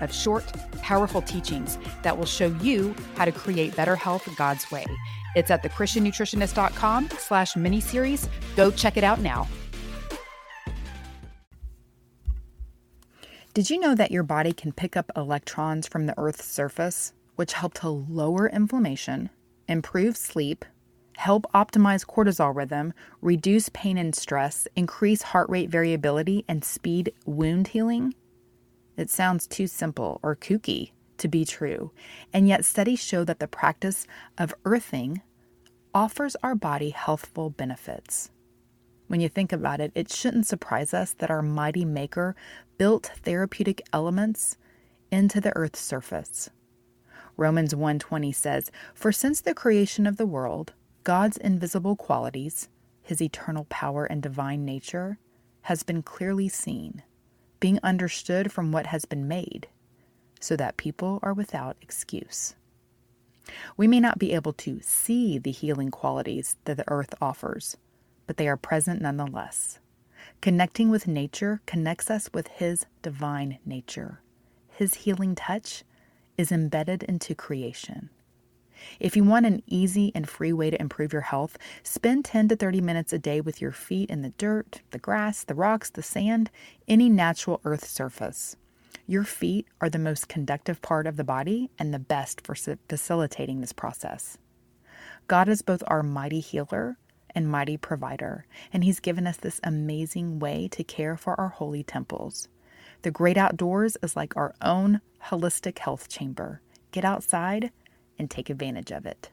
of short, powerful teachings that will show you how to create better health God's way. It's at thechristiannutritionist.com slash miniseries. Go check it out now. Did you know that your body can pick up electrons from the Earth's surface, which help to lower inflammation, improve sleep, help optimize cortisol rhythm, reduce pain and stress, increase heart rate variability, and speed wound healing? It sounds too simple or kooky to be true, and yet studies show that the practice of earthing offers our body healthful benefits. When you think about it, it shouldn't surprise us that our mighty maker built therapeutic elements into the earth's surface. Romans 1:20 says, "For since the creation of the world, God's invisible qualities, his eternal power and divine nature, has been clearly seen, being understood from what has been made, so that people are without excuse. We may not be able to see the healing qualities that the earth offers, but they are present nonetheless. Connecting with nature connects us with His divine nature. His healing touch is embedded into creation. If you want an easy and free way to improve your health, spend 10 to 30 minutes a day with your feet in the dirt, the grass, the rocks, the sand, any natural earth surface. Your feet are the most conductive part of the body and the best for facilitating this process. God is both our mighty healer and mighty provider, and He's given us this amazing way to care for our holy temples. The great outdoors is like our own holistic health chamber. Get outside, and take advantage of it.